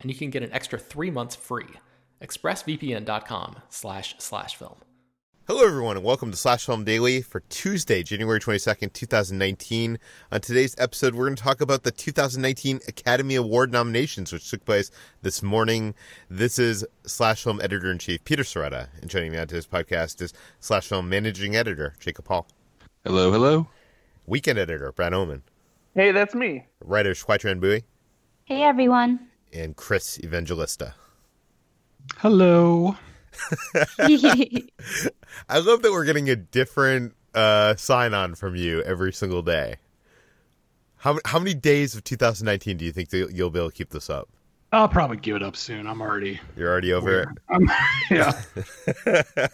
and you can get an extra three months free. ExpressVPN.com slash slash film. Hello, everyone, and welcome to Slash Film Daily for Tuesday, January 22nd, 2019. On today's episode, we're going to talk about the 2019 Academy Award nominations, which took place this morning. This is Slash Film Editor in Chief Peter Sciretta, and joining me on today's podcast is Slash Film Managing Editor Jacob Hall. Hello, hello. Weekend Editor Brad Oman. Hey, that's me. Writer Hoai-Tran Bui. Hey, everyone and Chris Evangelista. Hello. I love that we're getting a different uh, sign on from you every single day. How how many days of 2019 do you think you'll be able to keep this up? I'll probably give it up soon. I'm already. You're already over it. yeah.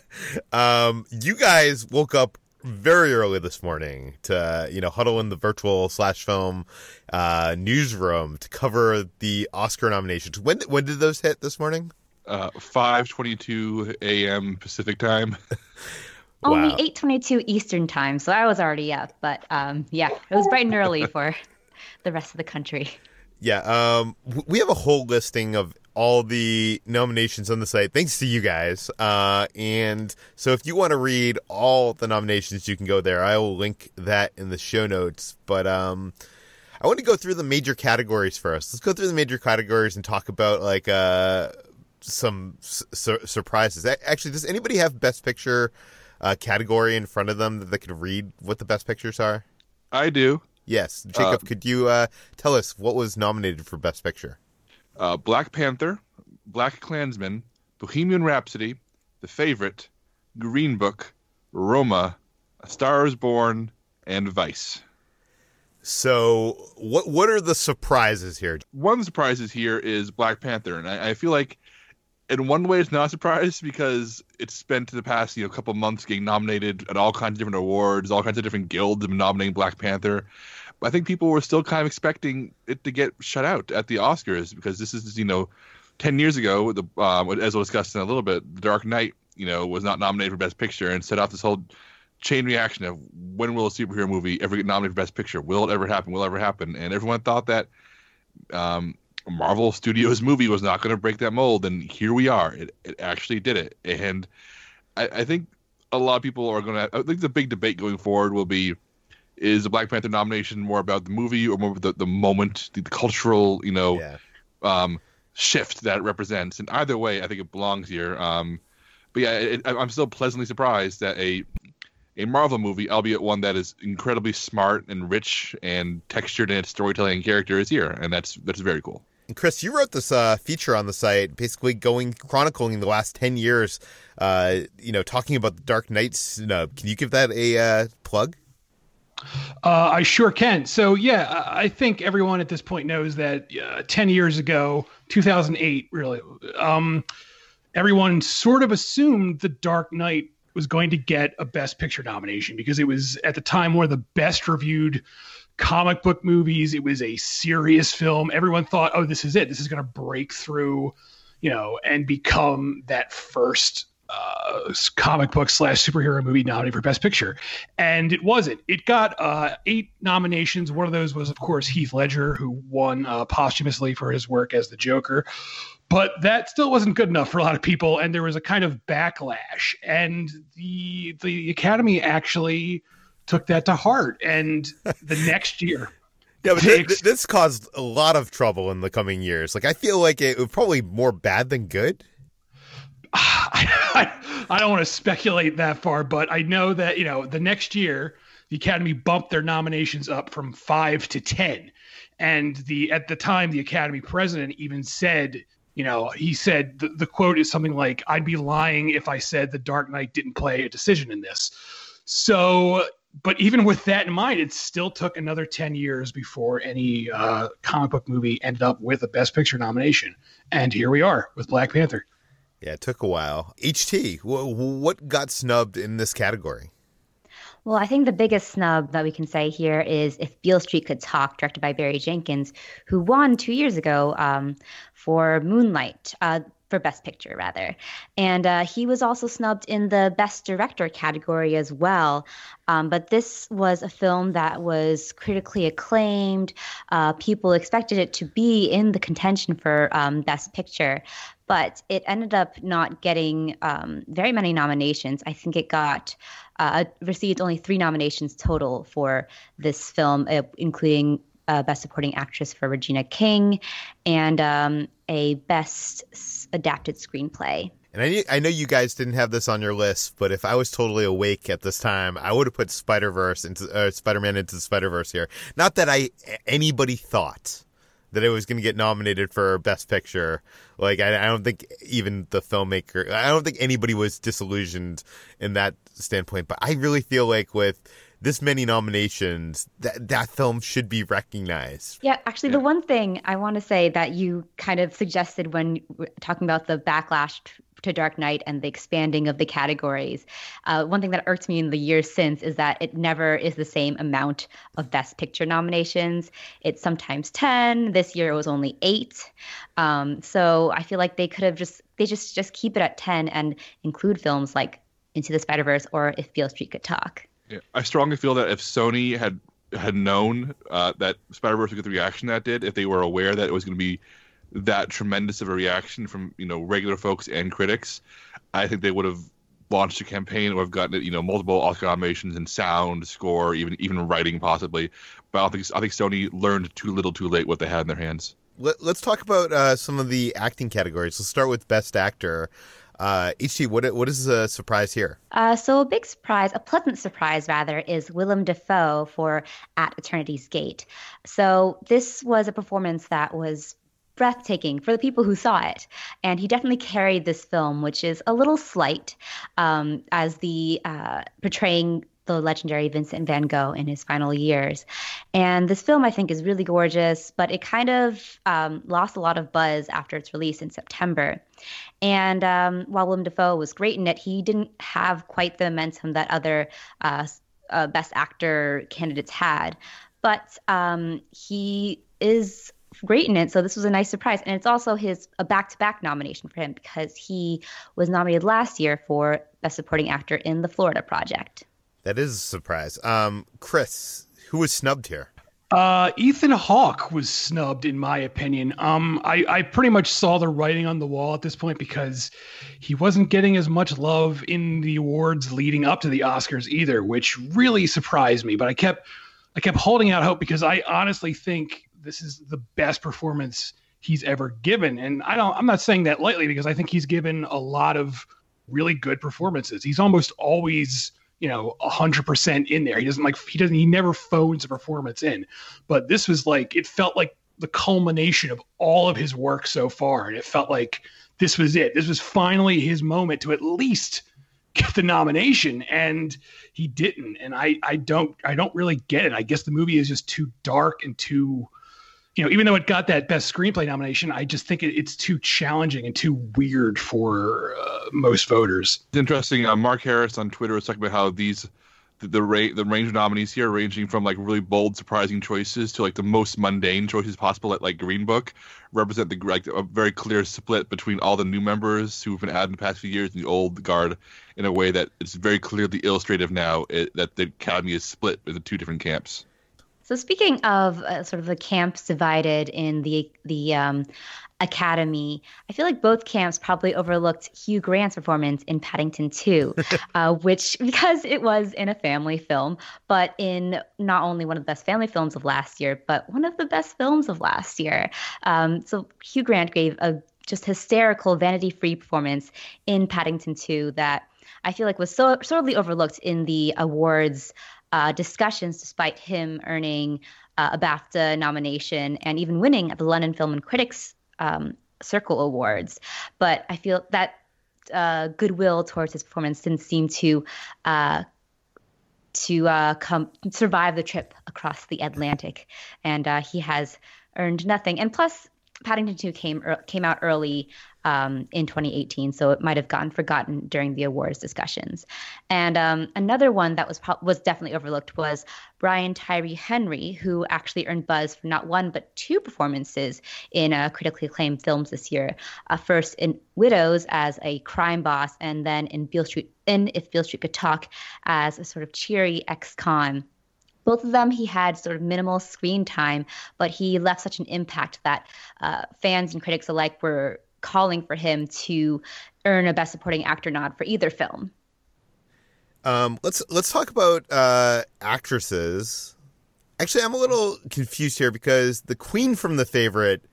um, you guys woke up very early this morning to you know huddle in the virtual slash film uh, newsroom to cover the Oscar nominations. When when did those hit this morning? Uh, five twenty two a.m. Pacific time. Only eight twenty two Eastern time, so I was already up. But um, yeah, it was bright and early for the rest of the country. Yeah, um, we have a whole listing of all the nominations on the site thanks to you guys. Uh, and so if you want to read all the nominations, you can go there. I will link that in the show notes. But um, I want to go through the major categories first. Let's go through the major categories and talk about like uh, some su- surprises. Actually, does anybody have Best Picture uh, category in front of them that they could read what the Best Pictures are? I do. Yes, Jacob, uh, could you uh, tell us what was nominated for Best Picture? Uh, Black Panther, BlacKkKlansman, Bohemian Rhapsody, The Favorite, Green Book, Roma, A Star Is Born, and Vice. So, what what are the surprises here? One of the surprises here is Black Panther, and I, I feel like, in one way, it's not a surprise because it's spent the past you know couple months getting nominated at all kinds of different awards, all kinds of different guilds have been nominating Black Panther. I think people were still kind of expecting it to get shut out at the Oscars because this is, you know, 10 years ago, the um, as we'll discuss in a little bit, The Dark Knight, you know, was not nominated for Best Picture and set off this whole chain reaction of when will a superhero movie ever get nominated for Best Picture? Will it ever happen? Will it ever happen? And everyone thought that um, Marvel Studios movie was not going to break that mold, and here we are. It, it actually did it. And I, I think a lot of people are going to, I think the big debate going forward will be is the Black Panther nomination more about the movie or more about the, the moment, the, the cultural, you know, yeah. um, shift that it represents? And either way, I think it belongs here. Um, but yeah, it, I'm still pleasantly surprised that a a Marvel movie, albeit one that is incredibly smart and rich and textured in its storytelling and character, is here, and that's that's very cool. And Chris, you wrote this uh, feature on the site, basically going chronicling the last ten years. Uh, you know, talking about the Dark Knight snub. Can you give that a uh, plug? Uh, I sure can. So, yeah, I think everyone at this point knows that uh, 10 years ago, 2008, really, um, everyone sort of assumed The Dark Knight was going to get a Best Picture nomination because it was at the time one of the best reviewed comic book movies. It was a serious film. Everyone thought, oh, this is it. This is going to break through, you know, and become that first uh, comic book slash superhero movie nominated for Best Picture, and it wasn't. It got uh, eight nominations. One of those was, of course, Heath Ledger, who won uh, posthumously for his work as the Joker. But that still wasn't good enough for a lot of people, and there was a kind of backlash. And the the Academy actually took that to heart. And the next year, yeah, but th- this caused a lot of trouble in the coming years. Like I feel like it was probably more bad than good. I, I, don't want to speculate that far, but I know that you know the next year the Academy bumped their nominations up from five to ten, and the at the time the Academy president even said, you know, he said the, the quote is something like, "I'd be lying if I said the Dark Knight didn't play a decision in this." So, but even with that in mind, it still took another ten years before any uh, comic book movie ended up with a Best Picture nomination, and here we are with Black Panther. Yeah, it took a while. HT, what got snubbed in this category? Well, I think the biggest snub that we can say here is If Beale Street Could Talk, directed by Barry Jenkins, who won two years ago um, for Moonlight. Uh, for Best Picture, rather. And uh, he was also snubbed in the Best Director category as well. Um, but this was a film that was critically acclaimed. Uh, people expected it to be in the contention for um, Best Picture but it ended up not getting um, very many nominations. I think it got uh, received only three nominations total for this film, uh, including uh, Best Supporting Actress for Regina King and um, a Best Adapted Screenplay. And I, I know you guys didn't have this on your list, but if I was totally awake at this time, I would have put Spider Verse into uh, Spider Man into Spider Verse here. Not that I anybody thought that it was going to get nominated for Best Picture. Like, I, I, don't think even the filmmaker, I don't think anybody was disillusioned in that standpoint. But I really feel like with this many nominations, that that film should be recognized. Yeah, actually, yeah. the one thing I want to say that you kind of suggested when talking about the backlash to Dark Knight and the expanding of the categories. Uh, one thing that irked me in the years since is that it never is the same amount of Best Picture nominations. It's sometimes 10. This year it was only eight. Um, so I feel like they could have just, they just, just keep it at 10 and include films like Into the Spider Verse or If Beale Street Could Talk. I strongly feel that if Sony had had known uh, that Spider Verse would get the reaction that did, if they were aware that it was going to be that tremendous of a reaction from you know regular folks and critics, I think they would have launched a campaign or have gotten you know multiple Oscar nominations in sound, score, even even writing possibly. But I think I think Sony learned too little, too late what they had in their hands. Let, us talk about uh, some of the acting categories. Let's start with Best Actor. Uh, HT, what what is the surprise here? Uh, so a big surprise, a pleasant surprise rather, is Willem Dafoe for At Eternity's Gate. So this was a performance that was breathtaking for the people who saw it. And he definitely carried this film, which is a little slight, um, as the uh, portraying the legendary Vincent van Gogh in his final years. And this film, I think, is really gorgeous, but it kind of um, lost a lot of buzz after its release in September. And um, while Willem Dafoe was great in it, he didn't have quite the momentum that other uh, uh, Best Actor candidates had. But um, he is great in it. So this was a nice surprise, and it's also his a back-to-back nomination for him because he was nominated last year for Best Supporting Actor in The Florida Project. That is a surprise. Um, Chris, who was snubbed here? Uh, Ethan Hawke was snubbed, in my opinion. Um, I, I pretty much saw the writing on the wall at this point because he wasn't getting as much love in the awards leading up to the Oscars either, which really surprised me. But I kept I kept holding out hope because I honestly think this is the best performance he's ever given. And I don't I'm not saying that lightly because I think he's given a lot of really good performances. He's almost always, you know, 100% in there. He doesn't like he doesn't he never phones a performance in. But this was like it felt like the culmination of all of his work so far and it felt like this was it. This was finally his moment to at least get the nomination and he didn't and I I don't I don't really get it. I guess the movie is just too dark and too you know, even though it got that best screenplay nomination, I just think it, it's too challenging and too weird for uh, most voters. It's interesting. Uh, Mark Harris on Twitter was talking about how these the the, ra- the range of nominees here, ranging from like really bold, surprising choices to like the most mundane choices possible, at like Green Book, represent the like a very clear split between all the new members who've been added in the past few years and the old guard, in a way that it's very clearly illustrative now it, that the Academy is split into two different camps. So speaking of uh, sort of the camps divided in the the um, Academy, I feel like both camps probably overlooked Hugh Grant's performance in Paddington 2, uh, which because it was in a family film, but in not only one of the best family films of last year, but one of the best films of last year. Um, so Hugh Grant gave a just hysterical, vanity-free performance in Paddington 2 that I feel like was so sorely overlooked in the awards uh, discussions, despite him earning uh, a BAFTA nomination and even winning at the London Film and Critics um, Circle Awards. But I feel that uh, goodwill towards his performance didn't seem to uh, to uh, come survive the trip across the Atlantic, and uh, he has earned nothing. And plus, Paddington 2 came er, came out early um, in 2018, so it might have gotten forgotten during the awards discussions. And um, another one that was pro- was definitely overlooked was Brian Tyree Henry, who actually earned buzz for not one but two performances in uh, critically acclaimed films this year. Uh, first in Widows as a crime boss, and then in Beale Street in If Beale Street Could Talk as a sort of cheery ex-con both of them, he had sort of minimal screen time, but he left such an impact that uh, fans and critics alike were calling for him to earn a Best Supporting Actor nod for either film. Um, let's let's talk about uh, actresses. Actually, I'm a little confused here because the Queen from The Favorite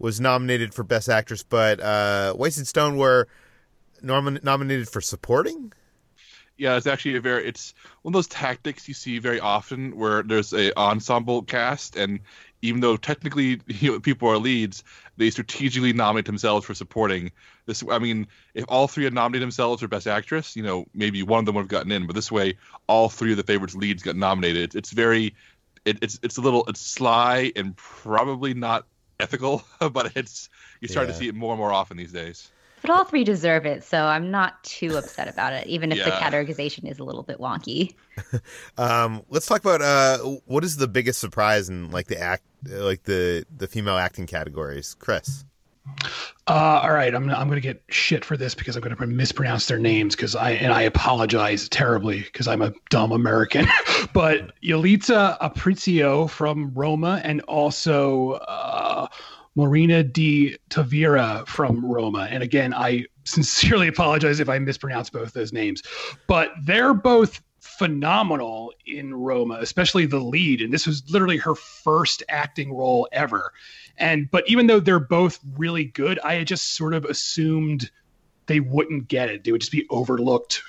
was nominated for Best Actress, but uh, Weisz and Stone were norm- nominated for supporting yeah, it's actually a very it's one of those tactics you see very often where there's a ensemble cast, and even though technically you know, people are leads, they strategically nominate themselves for supporting. This, I mean, if all three had nominated themselves for best actress, you know, maybe one of them would have gotten in, but this way, all three of the favorites leads got nominated. It's very, it, it's it's a little it's sly and probably not ethical, but it's you start yeah. to see it more and more often these days. But all three deserve it, so I'm not too upset about it, even if yeah. the categorization is a little bit wonky. um, let's talk about uh, what is the biggest surprise in like the act, like the the female acting categories, Chris. Uh, all right, I'm I'm going to get shit for this because I'm going to mispronounce their names because I and I apologize terribly because I'm a dumb American. but Yalitza Aparicio from Roma and also uh, Marina de Tavira from Roma. And again, I sincerely apologize if I mispronounce both those names, but they're both phenomenal in Roma, especially the lead. And this was literally her first acting role ever. And but even though they're both really good, I had just sort of assumed they wouldn't get it. They would just be overlooked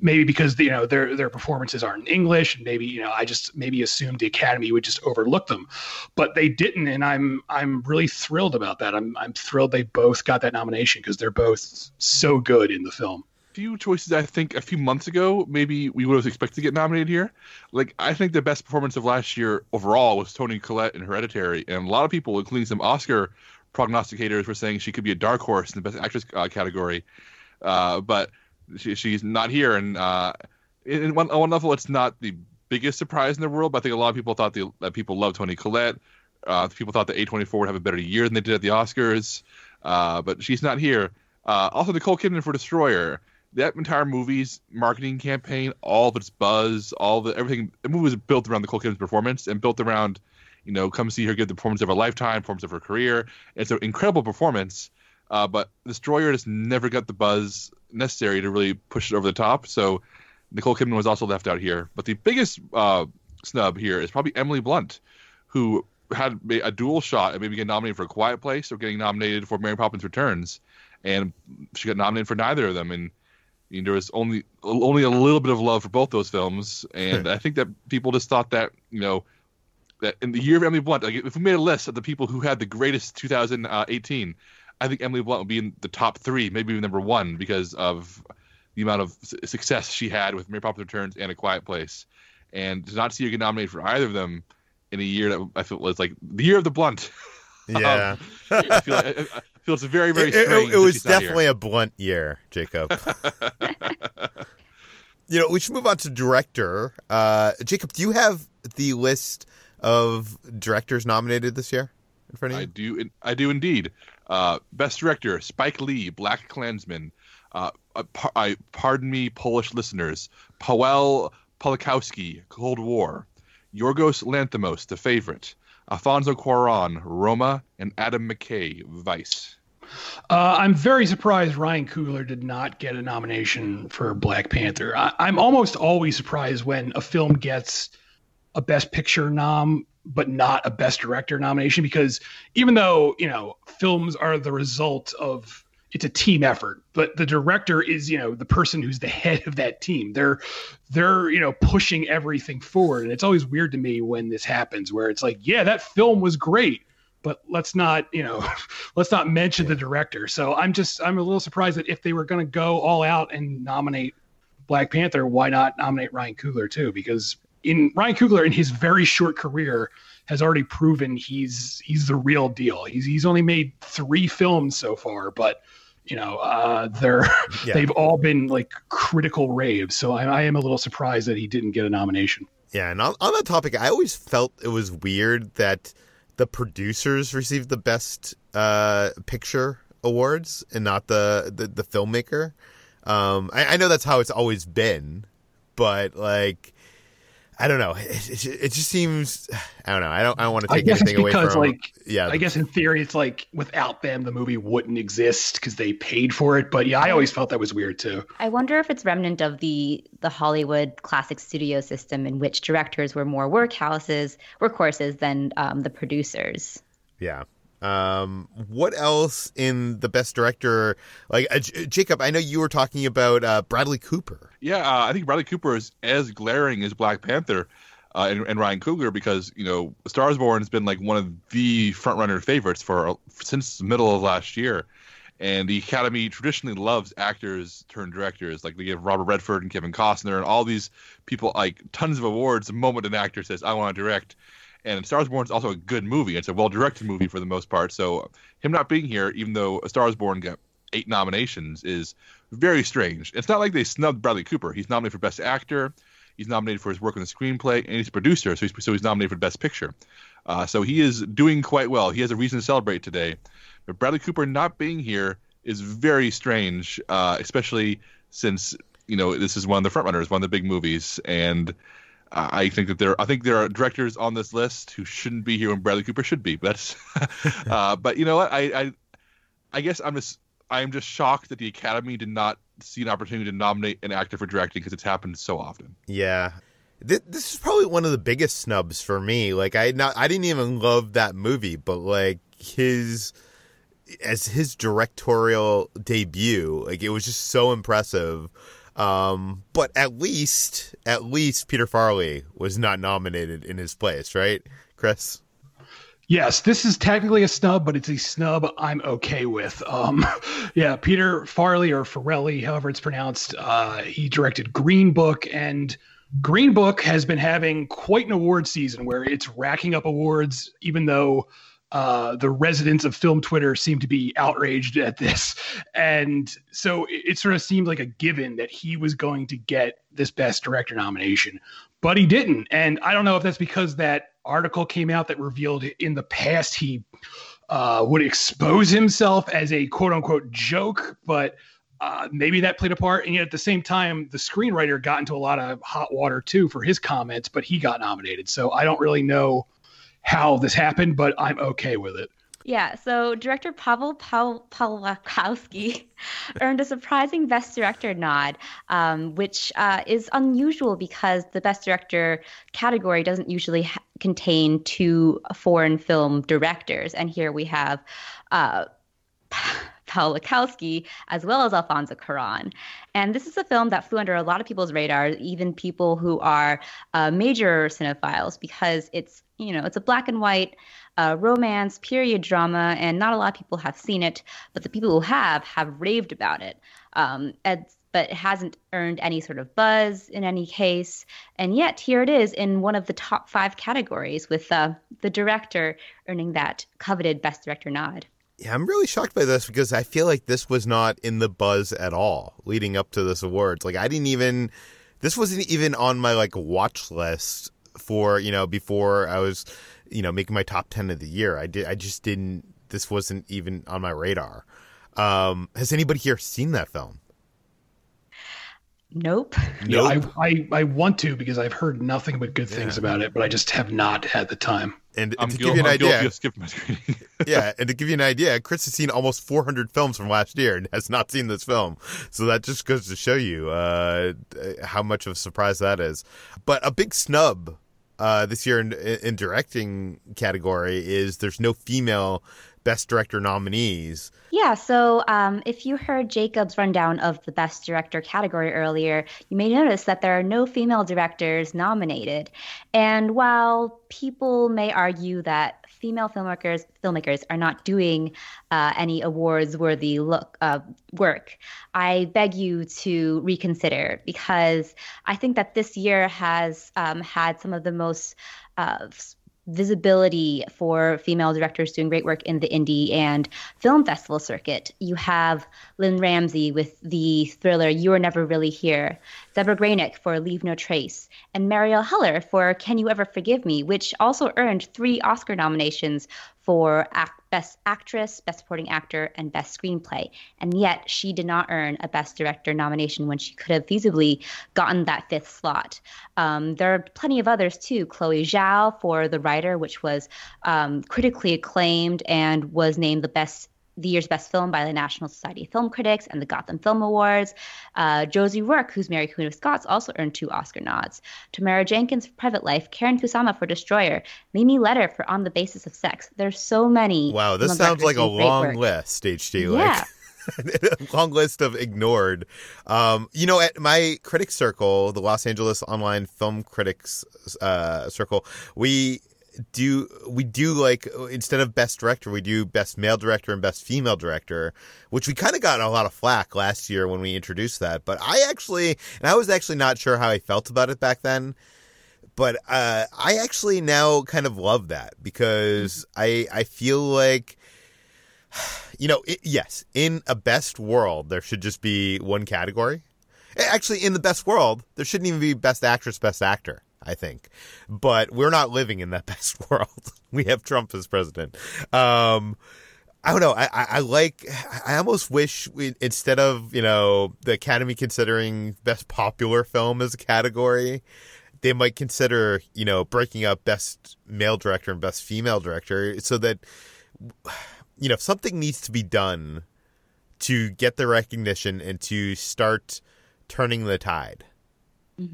maybe because you know their their performances aren't in English, and maybe you know I just maybe assumed the Academy would just overlook them, but they didn't, and I'm I'm really thrilled about that. I'm I'm thrilled they both got that nomination because they're both so good in the film. Few choices I think a few months ago maybe we would have expected to get nominated here. Like I think the best performance of last year overall was Toni Collette in Hereditary, and a lot of people, including some Oscar prognosticators, were saying she could be a dark horse in the best actress uh, category. Uh, but she, she's not here, and uh, in one, on one level, it's not the biggest surprise in the world. But I think a lot of people thought the, that people loved Toni Collette. Uh, people thought the A24 would have a better year than they did at the Oscars, uh, but she's not here. Uh, also, Nicole Kidman for Destroyer. That entire movie's marketing campaign, all of its buzz, all the everything, the movie was built around the Nicole Kidman's performance and built around, you know, come see her give the performance of her lifetime, performance of her career. It's an incredible performance. Uh, but Destroyer just never got the buzz necessary to really push it over the top. So Nicole Kidman was also left out here. But the biggest uh, snub here is probably Emily Blunt, who had a dual shot at maybe getting nominated for A Quiet Place or getting nominated for Mary Poppins Returns, and she got nominated for neither of them. And you know, there was only only a little bit of love for both those films, and I think that people just thought that you know that in the year of Emily Blunt, like if we made a list of the people who had the greatest 2018, I think Emily Blunt would be in the top three, maybe even number one, because of the amount of success she had with Mary Poppins Returns and A Quiet Place. And to not see her get nominated for either of them in a year that I feel was like the year of the blunt. Yeah, um, I, feel, I, feel it's very very strange. It, it, it was definitely a blunt year, Jacob. you know, we should move on to director. Uh, Jacob, do you have the list of directors nominated this year in front of you? I do. I do indeed. Uh, best director: Spike Lee, BlacKkKlansman. Uh, uh, par- I, pardon me, Polish listeners. Powell Polakowski, Cold War. Yorgos Lanthimos, The Favorite. Alfonso Cuarón, Roma, and Adam McKay, Vice. Uh, I'm very surprised Ryan Coogler did not get a nomination for Black Panther. I, I'm almost always surprised when a film gets a Best Picture nom, but not a Best Director nomination, because even though you know films are the result of it's a team effort but the director is you know the person who's the head of that team. They're they're you know pushing everything forward. And it's always weird to me when this happens where it's like yeah that film was great but let's not you know let's not mention the director. So i'm just i'm a little surprised that if they were going to go all out and nominate black panther why not nominate ryan coogler too? Because in ryan coogler in his very short career has already proven he's he's the real deal he's he's only made three films so far but you know, uh, they're yeah. they've all been like critical raves. So I, I, am a little surprised that he didn't get a nomination. Yeah, and on, on that topic, I always felt it was weird that the producers received the best uh, picture awards and not the the, the filmmaker. Um, I, I know that's how it's always been, but like I don't know. It, it, it, just seems. I don't know. I don't. I don't want to take anything away from. Like, yeah. I guess in theory, it's like without them, the movie wouldn't exist because they paid for it. But yeah, I always felt that was weird too. I wonder if it's remnant of the the Hollywood classic studio system in which directors were more workhouses, workhorses than um, the producers. Yeah. Um, what else in the best director? Like uh, J- Jacob, I know you were talking about uh, Bradley Cooper. Yeah, uh, I think Bradley Cooper is as glaring as Black Panther. Uh, and, and, Ryan Coogler because you know Stars Born has been like one of the frontrunner favorites for since the middle of last year, and the Academy traditionally loves actors turned directors. Like they give Robert Redford and Kevin Costner and all these people like tons of awards the moment an actor says I want to direct. And Stars Born is also a good movie. It's a well directed movie for the most part. So him not being here, even though A Stars Born got eight nominations, is very strange. It's not like they snubbed Bradley Cooper. He's nominated for Best Actor. He's nominated for his work on the screenplay, and he's a producer, so he's, so he's nominated for Best Picture. Uh, so he is doing quite well. He has a reason to celebrate today. But Bradley Cooper not being here is very strange, uh, especially since you know this is one of the frontrunners, one of the big movies, and I think that there, I think there are directors on this list who shouldn't be here when Bradley Cooper should be. But uh, but you know what? I, I, I guess I'm just, I'm just shocked that the Academy did not see an opportunity to nominate an actor for directing because it's happened so often. Yeah, this is probably one of the biggest snubs for me. Like I, not, I didn't even love that movie, but like his, as his directorial debut, like it was just so impressive um, but at least, at least Peter Farrelly was not nominated in his place, right, Chris? Yes, this is technically a snub, but it's a snub I'm okay with. Um, yeah, Peter Farley or Farrelly, however it's pronounced, uh, he directed Green Book, and Green Book has been having quite an award season where it's racking up awards, even though uh, the residents of film Twitter seem to be outraged at this. And so it, it, sort of seemed like a given that he was going to get this best director nomination, but he didn't. And I don't know if that's because that article came out that revealed in the past he uh, would expose himself as a quote unquote joke, but. Uh, maybe that played a part, and yet at the same time, the screenwriter got into a lot of hot water too for his comments, but he got nominated. So I don't really know how this happened, but I'm okay with it. Yeah, so director Pavel Pawlikowski earned a surprising Best Director nod, um, which uh, is unusual because the Best Director category doesn't usually ha- contain two foreign film directors. And here we have uh, Pawlikowski as well as Alfonso Cuarón. And this is a film that flew under a lot of people's radars, even people who are uh, major cinephiles, because it's you know, it's a black and white uh, romance, period drama, and not a lot of people have seen it, but the people who have have raved about it. Um, but it hasn't earned any sort of buzz in any case. And yet, here it is in one of the top five categories, with uh, the director earning that coveted Best Director nod. Yeah, I'm really shocked by this because I feel like this was not in the buzz at all leading up to this awards. Like, I didn't even this wasn't even on my like watch list for you know before I was you know making my top ten of the year. I did I just didn't. This wasn't even on my radar. Um, has anybody here seen that film? Nope. Yeah, Nope. I, I I want to because I've heard nothing but good things about it, but I just have not had the time. And, I'm, to guil- give you an I'm idea, of my screening. yeah, and to give you an idea, Chris has seen almost 400 films from last year and has not seen this film. So that just goes to show you uh, how much of a surprise that is. But a big snub uh, this year in, in directing category is there's no female best director nominees. Yeah, so um, if you heard Jacob's rundown of the Best Director category earlier, you may notice that there are no female directors nominated. And while people may argue that female filmmakers filmmakers are not doing uh, any awards-worthy look uh, work, I beg you to reconsider because I think that this year has um, had some of the most uh, visibility for female directors doing great work in the indie and film festival circuit. You have Lynne Ramsay with the thriller You Are Never Really Here, Debra Granik for Leave No Trace, and Marielle Heller for Can You Ever Forgive Me, which also earned three Oscar nominations for act- Best Actress, Best Supporting Actor, and Best Screenplay. And yet she did not earn a Best Director nomination when she could have feasibly gotten that fifth slot. Um, there are plenty of others too. Chloe Zhao for The Rider, which was um, critically acclaimed and was named the best the year's best film by the National Society of Film Critics and the Gotham Film Awards. Uh, Josie Rourke, who's Mary Queen of Scots, also earned two Oscar nods. Tamara Jenkins for Private Life, Karyn Kusama for Destroyer, Mimi Leder for On the Basis of Sex. There's so many. Wow, this sounds like a directors doing great long work. list. Yeah. Like, long list of ignored. Um, you know, at my critic circle, the Los Angeles Online Film Critics uh, Circle, we do we do like instead of best director we do best male director and best female director which we kind of got a lot of flack last year when we introduced that but i actually and i was actually not sure how i felt about it back then but uh, I actually now kind of love that because I I feel like you know it, yes in a best world there should just be one category. Actually, in the best world there shouldn't even be best actress, best actor. I think, but we're not living in that best world. we have Trump as president. Um, I don't know. I, I, I like. I almost wish we, instead of you know the Academy considering best popular film as a category, they might consider you know breaking up best male director and best female director so that you know something needs to be done to get the recognition and to start turning the tide.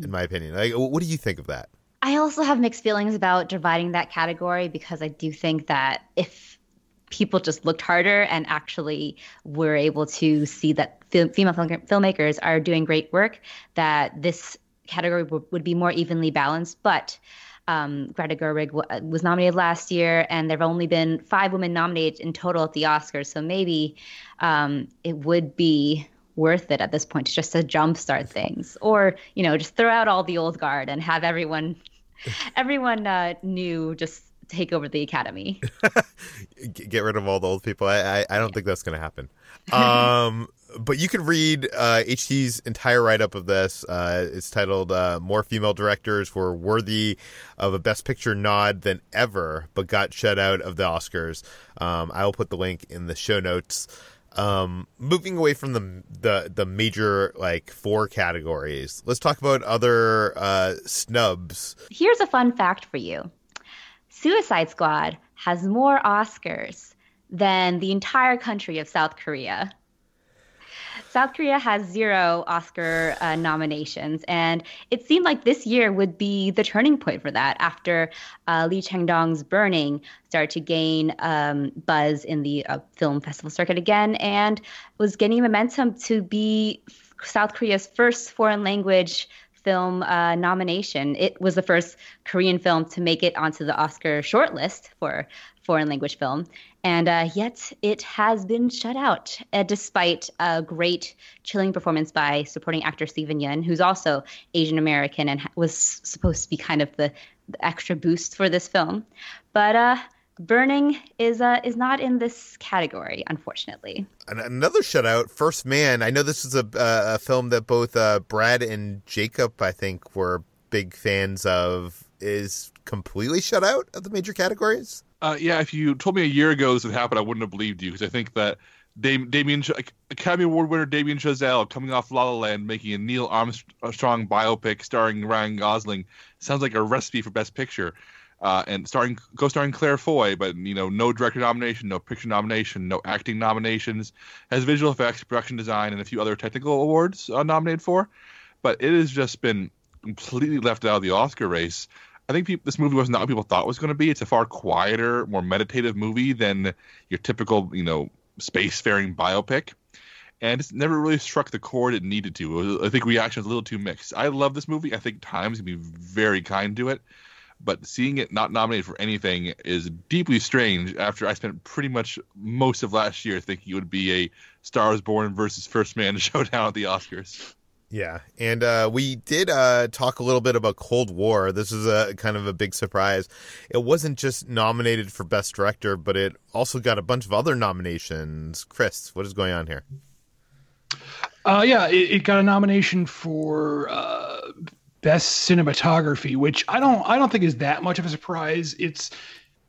In my opinion, like, what do you think of that? I also have mixed feelings about dividing that category because I do think that if people just looked harder and actually were able to see that fil- female film- filmmakers are doing great work, that this category w- would be more evenly balanced. But um, Greta Gerwig w- was nominated last year, and there have only been five women nominated in total at the Oscars. So maybe um, it would be worth it at this point to just to jumpstart things, or you know, just throw out all the old guard and have everyone, everyone uh, new just take over the academy. Get rid of all the old people. I I, I don't think that's going to happen. Um, but you can read uh, HT's entire write up of this. Uh, it's titled uh, "More Female Directors Were Worthy of a Best Picture Nod Than Ever, but Got Shut Out of the Oscars." Um, I will put the link in the show notes. Um, moving away from the the the major like four categories, let's talk about other uh, snubs. Here's a fun fact for you Suicide Squad has more Oscars than the entire country of South Korea. South Korea has zero Oscar uh, nominations, and it seemed like this year would be the turning point for that after uh, Lee Chang-dong's Burning started to gain um, buzz in the uh, film festival circuit again, and was gaining momentum to be South Korea's first foreign language film uh, nomination. It was the first Korean film to make it onto the Oscar shortlist for foreign language film, and uh, yet it has been shut out, uh, despite a great chilling performance by supporting actor Steven Yeun, who's also Asian American and was supposed to be kind of the, the extra boost for this film. But uh, Burning is uh, is not in this category, unfortunately. Another shutout, First Man. I know this is a, uh, a film that both uh, Brad and Jacob, I think, were big fans of. Is completely shut out of the major categories. Uh, yeah, if you told me a year ago this would happen, I wouldn't have believed you because I think that Dam- Damien Academy Award winner Damien Chazelle coming off La La Land making a Neil Armstrong biopic starring Ryan Gosling sounds like a recipe for Best Picture. Uh, and starring co-starring Claire Foy, but you know, no director nomination, no picture nomination, no acting nominations. Has visual effects, production design, and a few other technical awards uh, nominated for. But it has just been completely left out of the Oscar race. I think this movie was not what people thought it was going to be. It's a far quieter, more meditative movie than your typical, you know, spacefaring biopic. And it's never really struck the chord it needed to. Was, I think reaction was a little too mixed. I love this movie. I think Times can be very kind to it. But seeing it not nominated for anything is deeply strange after I spent pretty much most of last year thinking it would be a Stars Born versus First Man showdown at the Oscars. Yeah, and uh, we did uh, talk a little bit about Cold War. This is a kind of a big surprise. It wasn't just nominated for Best Director, but it also got a bunch of other nominations. Chris, what is going on here? Uh, yeah, it, it, got a nomination for uh, Best Cinematography, which I don't I don't think is that much of a surprise. It's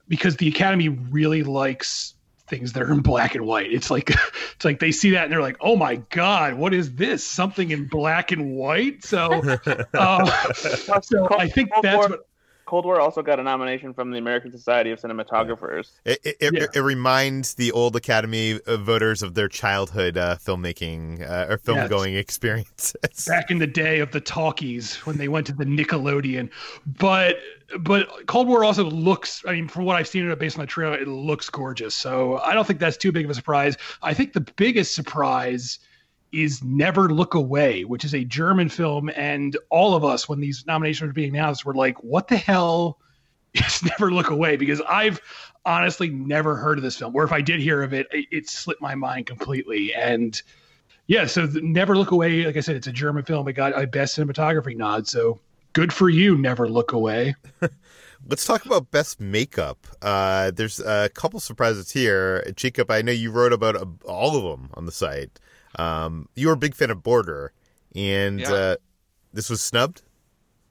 because the Academy really likes things that are in black and white. It's like it's like they see that and they're like, "Oh my god, what is this? Something in black and white?" So, uh, so I think that's what Cold War also got a nomination from the American Society of Cinematographers. It it, it, yeah. it reminds the old Academy voters of their childhood uh, filmmaking uh, or film yes. going experiences. Back in the day of the talkies when they went to the Nickelodeon, but but Cold War also looks. I mean, from what I've seen it based on the trailer, it looks gorgeous. So I don't think that's too big of a surprise. I think the biggest surprise is Never Look Away, which is a German film. And all of us, when these nominations were being announced, were like, what the hell is Never Look Away? Because I've honestly never heard of this film, or if I did hear of it, it, it slipped my mind completely. And yeah, so Never Look Away, like I said, it's a German film. It got a best cinematography nod. So good for you, Never Look Away. Let's talk about best makeup. Uh, there's a couple surprises here. Jacob, I know you wrote about all of them on the site. Um, you were a big fan of Border, and yeah. uh, this was snubbed.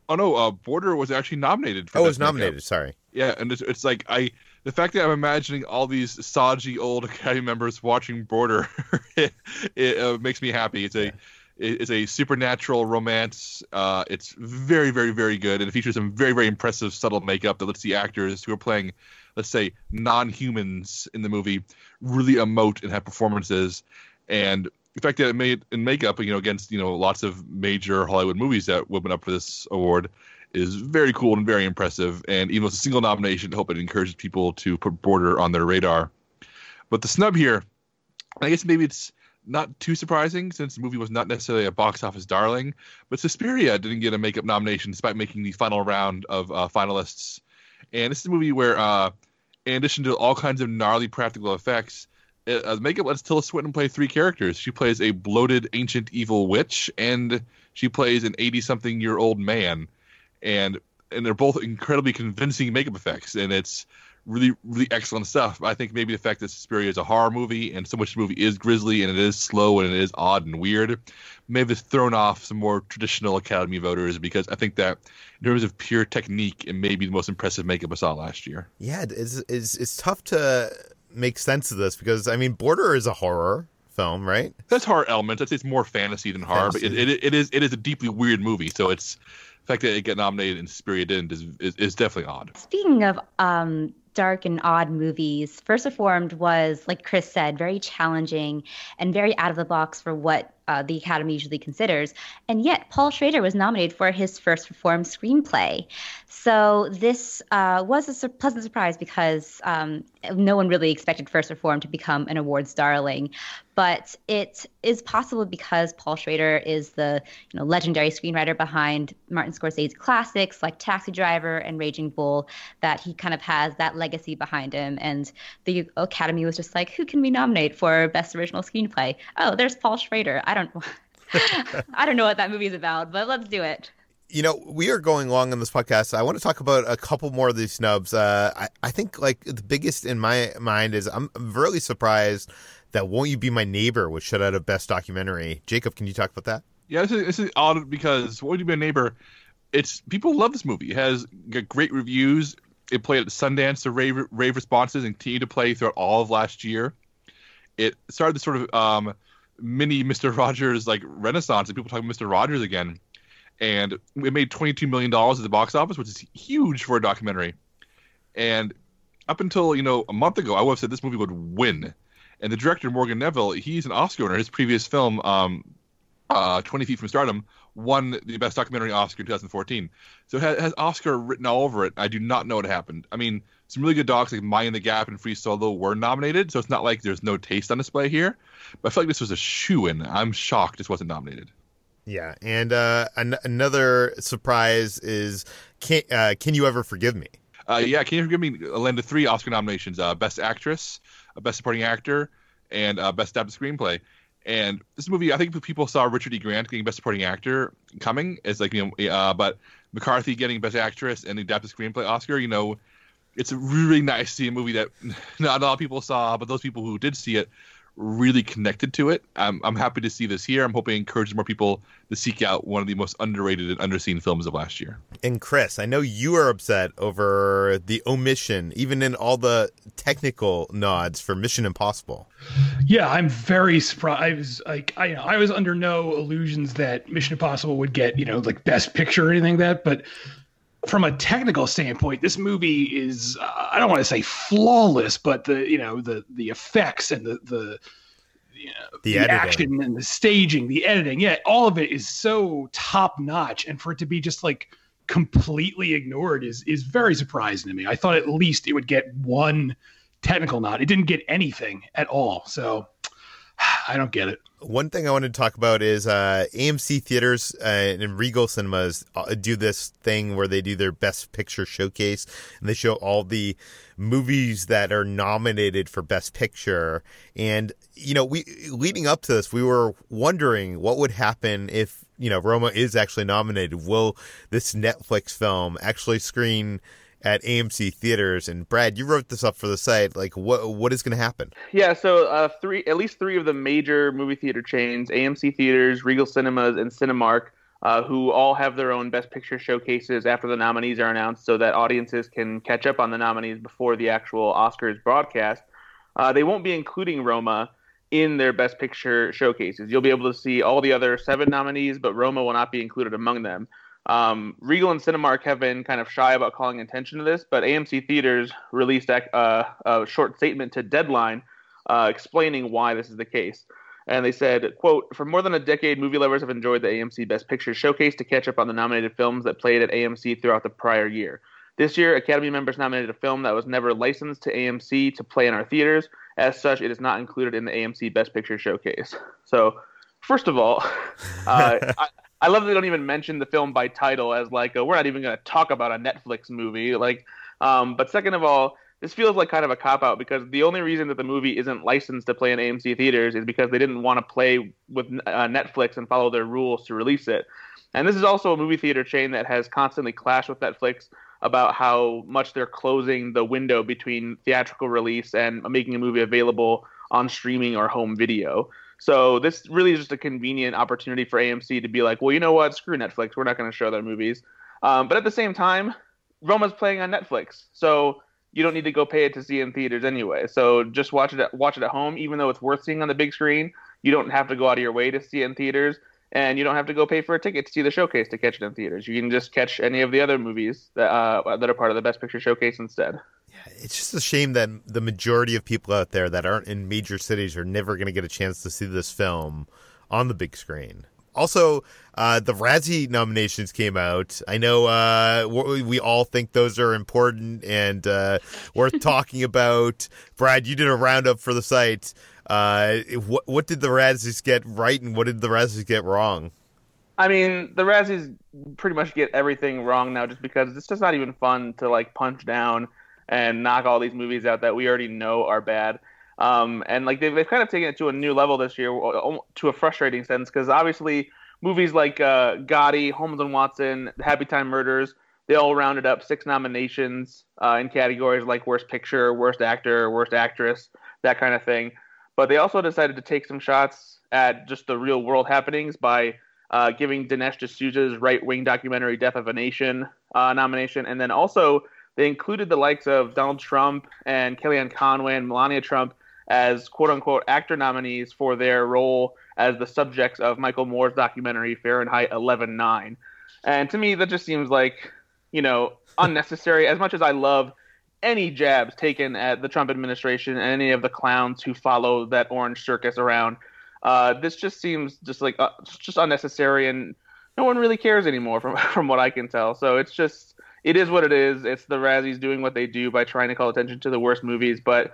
Oh no, uh, Border was actually nominated. for Oh, it was nominated. Makeup. Sorry. Yeah, and it's, it's like I the fact that I'm imagining all these stodgy old Academy members watching Border, it, it uh, makes me happy. It's a yeah. it's a supernatural romance. Uh, it's very very very good, and it features some very very impressive subtle makeup that lets the actors who are playing, let's say, non-humans in the movie really emote and have performances. And the fact that it made in makeup, you know, against you know lots of major Hollywood movies that went up for this award is very cool and very impressive. And even though it's a single nomination, I hope it encourages people to put Border on their radar. But the snub here, I guess maybe it's not too surprising since the movie was not necessarily a box office darling. But Suspiria didn't get a makeup nomination despite making the final round of uh, finalists. And this is a movie where, uh, in addition to all kinds of gnarly practical effects, uh, makeup lets Tilda Swinton play three characters. She plays a bloated ancient evil witch, and she plays an eighty-something-year-old man, and and they're both incredibly convincing makeup effects, and it's really really excellent stuff. I think maybe the fact that Suspiria is a horror movie, and so much of the movie is grisly and it is slow and it is odd and weird, may have thrown off some more traditional Academy voters because I think that in terms of pure technique, it may be the most impressive makeup I saw last year. Yeah, it's it's, it's tough to make sense of this because I mean, Border is a horror film, right? That's horror elements. I'd say it's more fantasy than horror, fantasy. but it, it, it is it is a deeply weird movie. So it's the fact that it got nominated and Suspiria didn't is, is, is definitely odd. Speaking of um, dark and odd movies, First Reformed was, like Chris said, very challenging and very out of the box for what uh, the Academy usually considers. And yet, Paul Schrader was nominated for his first Reformed screenplay. So this uh, was a pleasant surprise because um, no one really expected First Reform to become an awards darling, but it is possible because Paul Schrader is the you know legendary screenwriter behind Martin Scorsese classics like Taxi Driver and Raging Bull that he kind of has that legacy behind him. And the Academy was just like, who can we nominate for Best Original Screenplay? Oh, there's Paul Schrader. I don't, I don't know what that movie is about, but let's do it. you know, we are going long on this podcast. I want to talk about a couple more of these snubs. Uh, I, I think like the biggest in my mind is I'm really surprised that "Won't You Be My Neighbor" was shut out of Best Documentary. Jacob, can you talk about that? Yeah, this is, this is odd because "Won't You Be My Neighbor," it's people love this movie. It has great reviews. It played at Sundance the rave rave responses and continued to play throughout all of last year. It started this sort of um, mini Mister Rogers like renaissance, and people talking about Mister Rogers again. And it made twenty two million dollars at the box office, which is huge for a documentary. And up until you know a month ago, I would have said this movie would win. And the director Morgan Neville, he's an Oscar winner. His previous film, um, uh, 20 Feet from Stardom, won the Best Documentary Oscar in 2014. So it has, has, Oscar written all over it. I do not know what happened. I mean, some really good docs like Mind the Gap and Free Solo were nominated, so it's not like there's no taste on display here. But I feel like this was a shoe in. I'm shocked this wasn't nominated. Yeah, and uh, an- another surprise is can uh, Can You Ever Forgive Me? Uh, yeah, Can You Forgive Me landed three Oscar nominations: uh, Best Actress, Best Supporting Actor, and uh, Best Adapted Screenplay. And this movie, I think people saw Richard E. Grant getting Best Supporting Actor coming as like you know, uh, but McCarthy getting Best Actress and the Adapted Screenplay Oscar. You know, it's really nice to see a movie that not a lot of people saw, but those people who did see it really connected to it. I'm, I'm happy to see this here. I'm hoping it encourages more people to seek out one of the most underrated and underseen films of last year. And Chris, I know you are upset over the omission, even in all the technical nods for Mission Impossible. Yeah, I'm very surprised. I was like, I, I was under no illusions that Mission Impossible would get, you know, like Best Picture or anything like that, but from a technical standpoint, this movie is uh, I don't want to say flawless, but the you know the the effects and the the you know, the, the action and the staging, the editing, yeah, all of it is so top notch, and for it to be just like completely ignored is is very surprising to me. I thought at least it would get one technical nod. It didn't get anything at all, so I don't get it. One thing I wanted to talk about is uh, AMC theaters uh, and Regal cinemas uh, do this thing where they do their best picture showcase and they show all the movies that are nominated for best picture. And you know, we leading up to this, we were wondering what would happen if you know Roma is actually nominated. Will this Netflix film actually screen? At AMC theaters. And Brad, you wrote this up for the site. Like, what what is going to happen? Yeah, so uh, three, at least three of the major movie theater chains: AMC theaters, Regal Cinemas, and Cinemark. Uh, who all have their own Best Picture showcases after the nominees are announced, so that audiences can catch up on the nominees before the actual Oscars broadcast. Uh, they won't be including Roma in their Best Picture showcases. You'll be able to see all the other seven nominees, but Roma will not be included among them. Um, Regal and Cinemark have been kind of shy about calling attention to this, but AMC Theaters released a, uh, a short statement to Deadline uh, explaining why this is the case. And they said, quote, for more than a decade, movie lovers have enjoyed the AMC Best Picture Showcase to catch up on the nominated films that played at AMC throughout the prior year. This year, Academy members nominated a film that was never licensed to AMC to play in our theaters. As such, it is not included in the AMC Best Picture Showcase. So, first of all, uh, I, I love that they don't even mention the film by title as like a, we're not even going to talk about a Netflix movie. Like, um, but second of all, this feels like kind of a cop out because the only reason that the movie isn't licensed to play in AMC theaters is because they didn't want to play with uh, Netflix and follow their rules to release it. And this is also a movie theater chain that has constantly clashed with Netflix about how much they're closing the window between theatrical release and making a movie available on streaming or home video. So this really is just a convenient opportunity for AMC to be like, well, you know what? Screw Netflix. We're not going to show their movies. Um, but at the same time, Roma's playing on Netflix, so you don't need to go pay it to see in theaters anyway. So just watch it at, watch it at home, even though it's worth seeing on the big screen. You don't have to go out of your way to see it in theaters, and you don't have to go pay for a ticket to see the showcase to catch it in theaters. You can just catch any of the other movies that uh, that are part of the Best Picture Showcase instead it's just a shame that the majority of people out there that aren't in major cities are never going to get a chance to see this film on the big screen. Also, uh, the Razzie nominations came out. I know uh, we all think those are important and uh, worth talking about. Brad, you did a roundup for the site. Uh, what, what did the Razzies get right and what did the Razzies get wrong? I mean, the Razzies pretty much get everything wrong now, just because it's just not even fun to like punch down and knock all these movies out that we already know are bad. Um, and like they've, they've kind of taken it to a new level this year, to a frustrating sense, because obviously movies like uh, Gotti, Holmes and Watson, Happy Time Murders, they all rounded up six nominations uh, in categories like Worst Picture, Worst Actor, Worst Actress, that kind of thing. But they also decided to take some shots at just the real world happenings by uh, giving Dinesh D'Souza's right wing documentary Death of a Nation uh, nomination. And then also, they included the likes of Donald Trump and Kellyanne Conway and Melania Trump as quote unquote actor nominees for their role as the subjects of Michael Moore's documentary Fahrenheit 11.9. And to me, that just seems like, you know, unnecessary. As much as I love any jabs taken at the Trump administration and any of the clowns who follow that orange circus around, uh, this just seems just like uh, just unnecessary, and no one really cares anymore from from what I can tell. So it's just it is what it is. It's the Razzies doing what they do by trying to call attention to the worst movies, but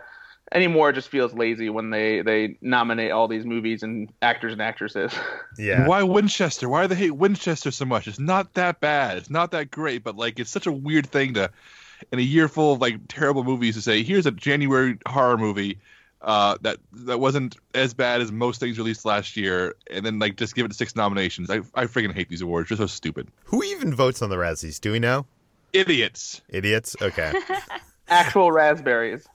anymore it just feels lazy when they they nominate all these movies and actors and actresses. Yeah. Why Winchester? Why do they hate Winchester so much? It's not that bad. It's not that great, but like it's such a weird thing to in a year full of like terrible movies to say, here's a January horror movie uh, that that wasn't as bad as most things released last year, and then like just give it six nominations. I I freaking hate these awards. They're so stupid. Who even votes on the Razzies? Do we know? Idiots. Idiots. Okay. Actual raspberries.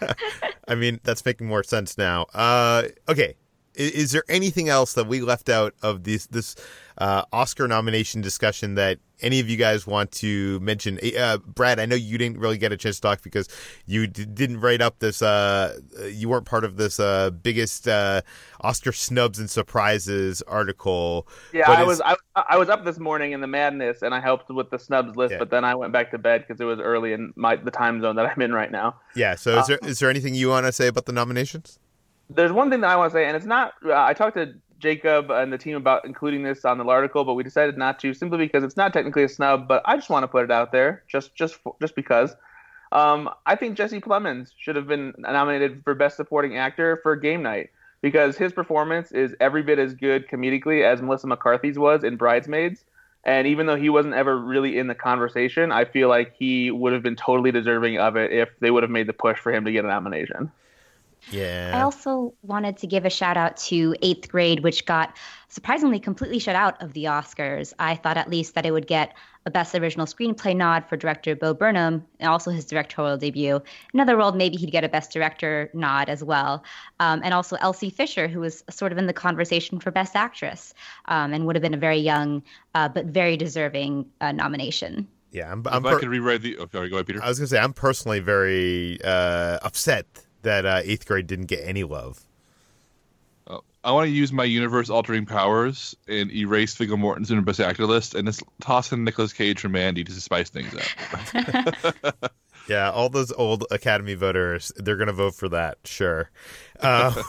I mean, that's making more sense now. Uh, okay. Is, is there anything else that we left out of this this uh, Oscar nomination discussion that any of you guys want to mention? Uh, Brad, I know you didn't really get a chance to talk because you d- didn't write up this. Uh, you weren't part of this uh, biggest uh, Oscar snubs and surprises article. Yeah, But I was I, I was up this morning in the madness, and I helped with the snubs list, Yeah. but then I went back to bed because it was early in my the time zone that I'm in right now. Yeah. So, is there is there anything you want to say about the nominations? There's one thing that I want to say, and it's not. Uh, I talked to Jacob and the team about including this on the article, but we decided not to simply because it's not technically a snub. But I just want to put it out there, just just just because. Um, I think Jesse Plemons should have been nominated for Best Supporting Actor for Game Night because his performance is every bit as good comedically as Melissa McCarthy's was in Bridesmaids. And even though he wasn't ever really in the conversation, I feel like he would have been totally deserving of it if they would have made the push for him to get a nomination. Yeah. I also wanted to give a shout out to Eighth Grade, which got surprisingly completely shut out of the Oscars. I thought at least that it would get a Best Original Screenplay nod for director Bo Burnham and also his directorial debut. In Another World, maybe he'd get a Best Director nod as well. Um, and also Elsie Fisher, who was sort of in the conversation for Best Actress um, and would have been a very young uh, but very deserving uh, nomination. yeah. I'm, If I'm i per- could rewrite the. Oh, sorry, go ahead, Peter. I was gonna say I'm personally very uh, upset that uh, eighth grade didn't get any love. Oh, I want to use my universe altering powers and erase Viggo Mortensen from Best Actor list and just toss in Nicolas Cage from Mandy to spice things up. Yeah, all those old Academy voters, they're going to vote for that, sure. Uh,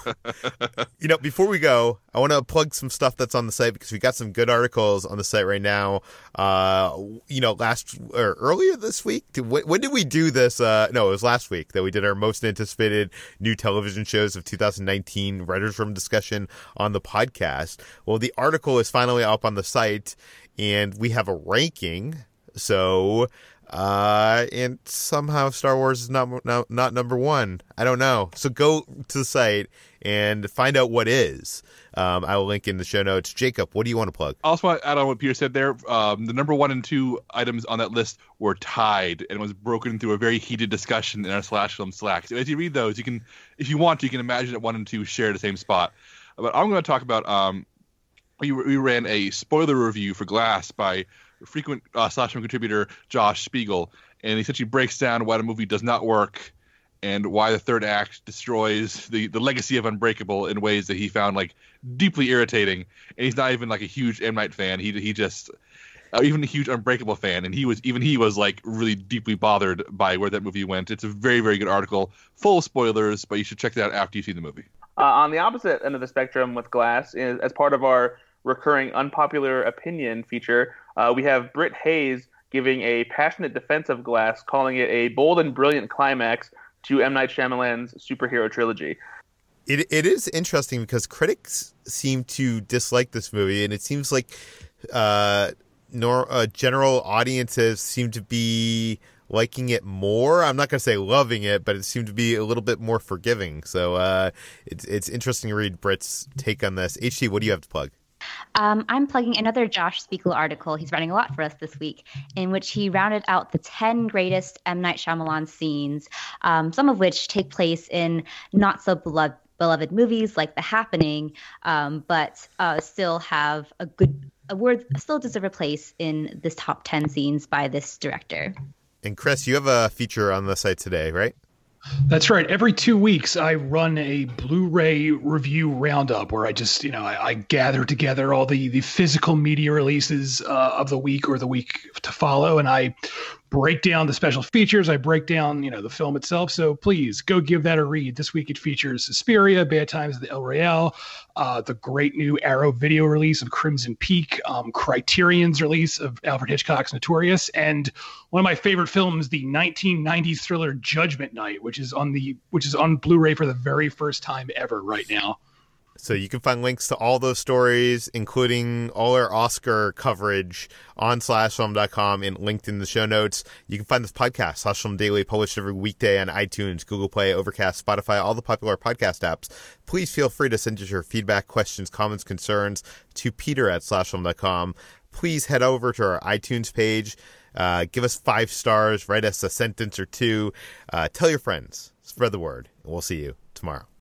you know, before we go, I want to plug some stuff that's on the site because we got some good articles on the site right now. Uh, you know, last or earlier this week, when, when did we do this? Uh, no, it was last week that we did our most anticipated new television shows of 2019 writers' room discussion on the podcast. Well, the article is finally up on the site, and we have a ranking. So uh, and somehow Star Wars is not, not not number one. I don't know. So go to the site and find out what is. Um, I will link in the show notes. Jacob, what do you want to plug? I also want to add on what Peter said there. Um, the number one and two items on that list were tied and was broken through a very heated discussion in our slash film Slack. So as you read those, you can, if you want you can imagine that one and two share the same spot. But I'm going to talk about. Um, we, we ran a spoiler review for Glass by frequent uh, slash contributor Josh Spiegel, and he essentially breaks down why the movie does not work and why the third act destroys the, the legacy of Unbreakable in ways that he found like deeply irritating. And he's not even like a huge M Night fan. He he just uh, even a huge Unbreakable fan, and he was even he was like really deeply bothered by where that movie went. It's a very very good article, full of spoilers, but you should check it out after you've seen the movie. Uh, on the opposite end of the spectrum with Glass, as part of our recurring unpopular opinion feature, uh, we have Britt Hayes giving a passionate defense of Glass, calling it a bold and brilliant climax to M. Night Shyamalan's superhero trilogy. It it is interesting because critics seem to dislike this movie, and it seems like uh, nor uh, general audiences seem to be liking it more. I'm not going to say loving it, but it seemed to be a little bit more forgiving. So uh, it's it's interesting to read Britt's take on this. HT, what do you have to plug? Um, I'm plugging another Josh Spiegel article. He's writing a lot for us this week, in which he rounded out the 10 greatest M. Night Shyamalan scenes, um, some of which take place in not so beloved, beloved movies like The Happening, um, but uh, still have a good a word still deserve a place in this top 10 scenes by this director. And Chris, you have a feature on the site today, right? That's right. Every two weeks, I run a Blu-ray review roundup where I just, you know, I, I gather together all the the physical media releases uh, of the week or the week to follow, and I break down the special features. I break down, you know, the film itself. So please go give that a read. This week it features Suspiria, Bad Times at the El Royale, uh, the great new Arrow video release of Crimson Peak, um, Criterion's release of Alfred Hitchcock's Notorious, and one of my favorite films, the 1990s thriller Judgment Night, which is on the which is on Blu-ray for the very first time ever right now. So you can find links to all those stories, including all our Oscar coverage on slashfilm.com and linked in the show notes. You can find this podcast, Slash Film Daily, published every weekday on iTunes, Google Play, Overcast, Spotify, all the popular podcast apps. Please feel free to send us your feedback, questions, comments, concerns to peter at slashfilm.com. Please head over to our iTunes page. Uh, give us five stars, write us a sentence or two. Uh, tell your friends, spread the word, and we'll see you tomorrow.